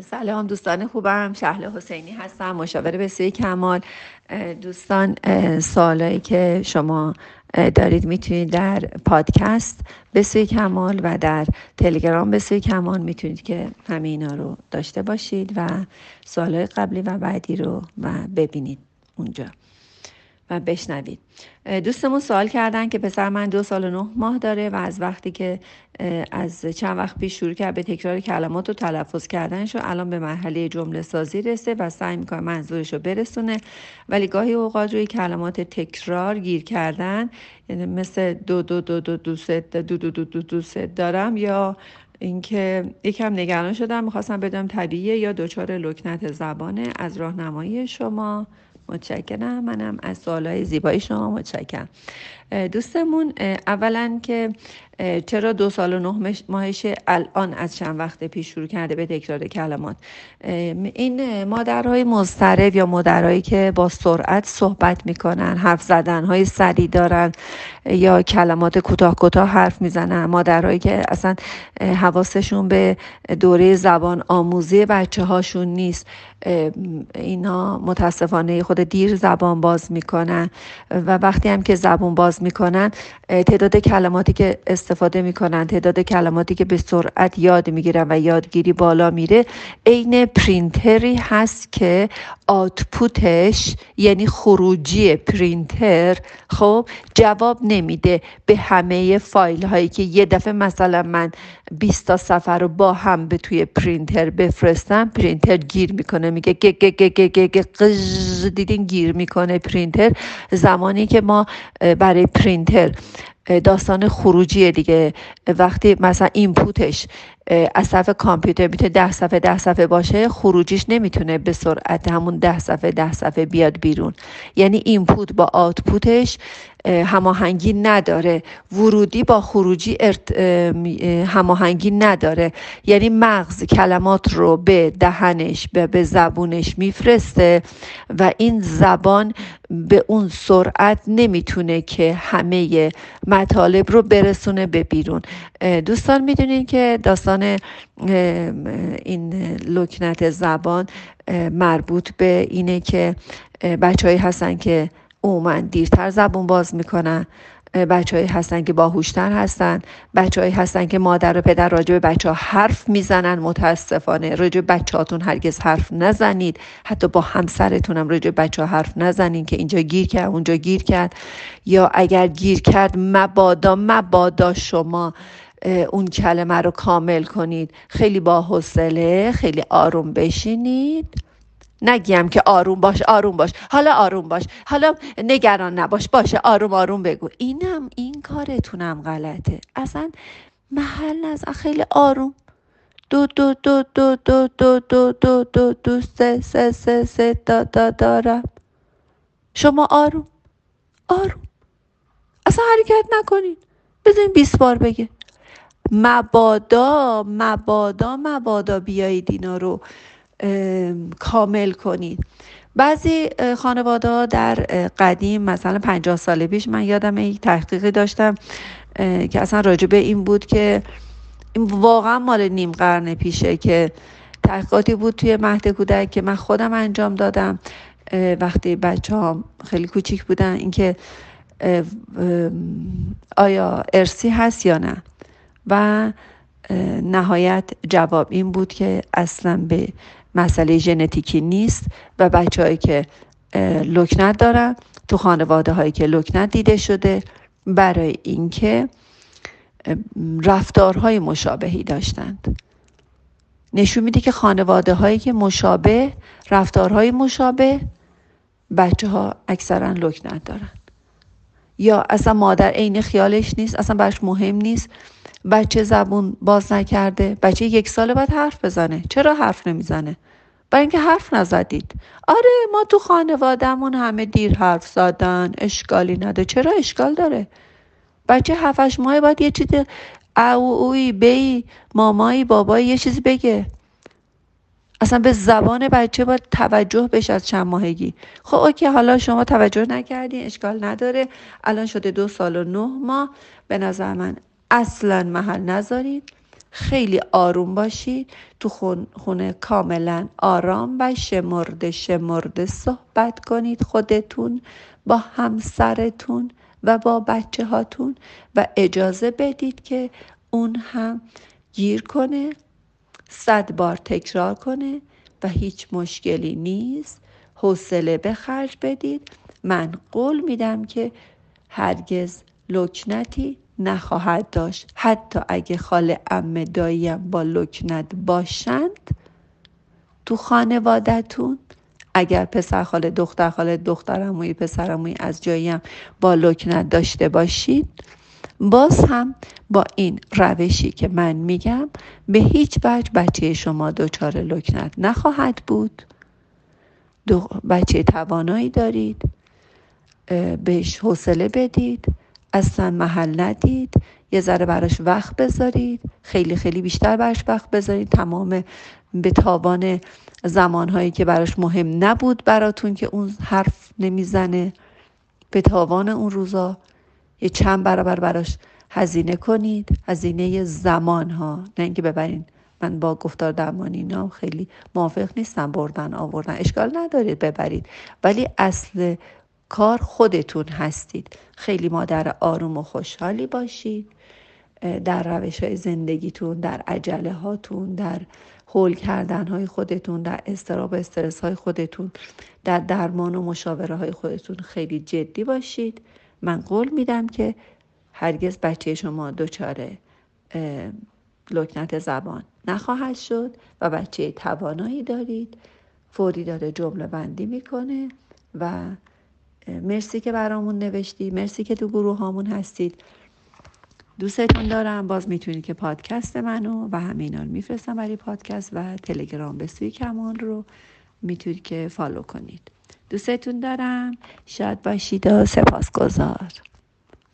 سلام دوستان خوبم. شهل حسینی هستم مشاور بسیاری کمال. دوستان سوالایی که شما دارید می‌تونید در پادکست بسوی کمال و در تلگرام بسوی کمال می‌تونید که همه اینا رو داشته باشید و سوالای قبلی و بعدی رو و ببینید اونجا. و بشنوید. دوستمون سوال کردن که پسر من دو سال و نه ماه داره و از وقتی که از چند وقت پیش شروع کرد به تکرار کلمات و تلفظ کردنش و الان به مرحله جمله سازی رسه و سعی می‌کنه منظورش رو برسونه. ولی گاهی اوقات روی کلمات تکرار گیر کردن یعنی مثل دو دو دو دو دو ست دو دو دو دو دو ست دارم یا اینکه یکم نگران شدم می‌خواستم بدم طبیعیه یا دچار لکنت زبانه از راهنمایی شما. متشکرم. منم از سوالای زیبایی شما متشکرم. دوستمون اولا که چرا دو سال و نه ماهش الان از چند وقت پیش شروع کرده به تکرار کلمات؟ این مادرهای مضطرب یا مادرهایی که با سرعت صحبت می‌کنن حرف زدن های سری دارن یا کلمات کوتاه کوتاه حرف می‌زنن. مادرهایی که اصلا حواسشون به دوره زبان آموزی بچه هاشون نیست اینا متاسفانه خود دیر زبان باز می‌کنن. و وقتی هم که زبان باز می‌کنن تعداد کلماتی که استفاده می‌کنن تعداد کلماتی که به سرعت یاد می‌گیرن و یادگیری بالا میره عین پرینتری هست که آتپوتش یعنی خروجی پرینتر خب جواب نمیده به همه فایل هایی که یه دفعه مثلا من 20 تا سفر رو با هم به توی پرینتر بفرستم پرینتر گیر می‌کنه میگه گه گه دیدین گیر می‌کنه پرینتر. زمانی که ما برای پرینتر داستان خروجی دیگه. وقتی مثلا input ش از صفحه کامپیوتر می‌تونه ده صفحه ده صفحه باشه خروجیش نمی‌تونه به سرعت همون ده صفحه ده صفحه بیاد بیرون. یعنی input با output ش هماهنگی نداره. ورودی با خروجی ارت... هماهنگی نداره. یعنی مغز کلمات رو به دهنش به, به زبونش میفرسته و این زبان به اون سرعت نمی‌تونه که همه مطالب رو برسونه به بیرون. دوستان می‌دونین که داستان این لکنت زبان مربوط به اینه که بچههایی هستن که عموما دیرتر زبون باز می‌کنن. بچههایی هستن که باهوشتر هستن بچههایی هستن که مادر و پدر راجع به بچه ها حرف می‌زنن متاسفانه. راجع به بچه هاتون هرگز حرف نزنید. حتی با همسرتون هم راجع به بچه ها حرف نزنید که اینجا گیر کرد اونجا گیر کرد. یا اگر گیر کرد مبادا مبادا شما اون کلمه رو کامل کنید. خیلی با حوصله خیلی آروم بشینید. نگیم که آروم باش آروم باش حالا آروم باش حالا نگران نباش باشه آروم آروم بگو اینم این کارتونم غلطه اصلا محل از خیلی آروم دو دو دو دو دو دو دو دو دو دو سه سه سه سه دا دا دارم شما آروم آروم اصلا حرکت نکنین بذارین بیست بار بگه مبادا مبادا مبادا بیایید اینا رو کامل کنید. بعضی خانواده در قدیم مثلا پنجاه سال پیش من یادم یک تحقیقی داشتم که اصلا راجبه این بود که این واقعا مال نیم قرن پیشه که تحقیقاتی بود توی مهد کودک که من خودم انجام دادم. وقتی بچه ها خیلی کوچیک بودن اینکه آیا ارسی هست یا نه. و نهایت جواب این بود که اصلا به مسئله ژنتیکی نیست و بچههایی که لکنت دارن تو خانواده هایی که لکنت دیده شده برای اینکه رفتارهای مشابهی داشتند. نشون میده که خانواده هایی که مشابه رفتارهای مشابه بچه ها اکثرا لکنت دارن. یا اصلا مادر عین خیالش نیست اصلا برش مهم نیست بچه زبون باز نکرده. بچه یک ساله باید حرف بزنه. چرا حرف نمی‌زنه؟ برای اینکه حرف نزدید. آره ما تو خانوادهمون همه دیر حرف زدن. اشکالی نده چرا اشکال داره؟ بچه هفتش ماه باید یه چیز او اوی بی مامایی بابایی یه چیزی بگه. اصلا به زبان بچه باید توجه بشه از چند ماهگی. خب اوکی حالا شما توجه نکردین اشکال نداره. الان شده دو سال و نه ماه. به نظر من اصلا محل نذارید. خیلی آروم باشید. تو خونه کاملا آرام و شمرده شمرده صحبت کنید خودتون با همسرتون و با بچه هاتون و اجازه بدید که اون هم گیر کنه صد بار تکرار کنه و هیچ مشکلی نیست. حوصله به خرج بدید. من قول میدم که هرگز لکنتی نخواهد داشت. حتی اگه خاله ام داییم با لکنت باشند تو خانوادتون اگر پسر خاله دختر خاله دخترموی پسرموی از جاییم با لکنت داشته باشید باز هم با این روشی که من میگم به هیچ وجه بچه شما دچار لکنت نخواهد بود. بچه توانایی دارید بهش حوصله بدید. اصلا محل ندید. یه ذره براش وقت بذارید. خیلی خیلی بیشتر براش وقت بذارید. تمام به تابان زمانهایی که براش مهم نبود براتون که اون حرف نمی‌زنه. به تاوان اون روزا. یه چند برابر براش هزینه کنید. هزینه زمان ها نه اینکه ببرین. من با گفتار درمانی اینا خیلی موافق نیستم. بردن آوردن. اشکال ندارید ببرید. ولی اصل کار خودتون هستید. خیلی مادر آروم و خوشحالی باشید. در روش های زندگیتون در عجله هاتون در هول کردن های خودتون در استراب استرس های خودتون در درمان و مشاوره های خودتون خیلی جدی باشید. من قول میدم که هرگز بچه شما دچار لکنت زبان نخواهد شد و بچه توانایی دارید. فوری داره جمله بندی می‌کنه و مرسی که برامون نوشتی مرسی که تو گروه هامون هستید. دوستتون دارم باز می‌تونید که پادکست منو و همینا رو میفرستم برای پادکست و تلگرام به سوی کمان رو می‌تونید که فالو کنید. دوستتون دارم شاد باشید و سپاسگزار.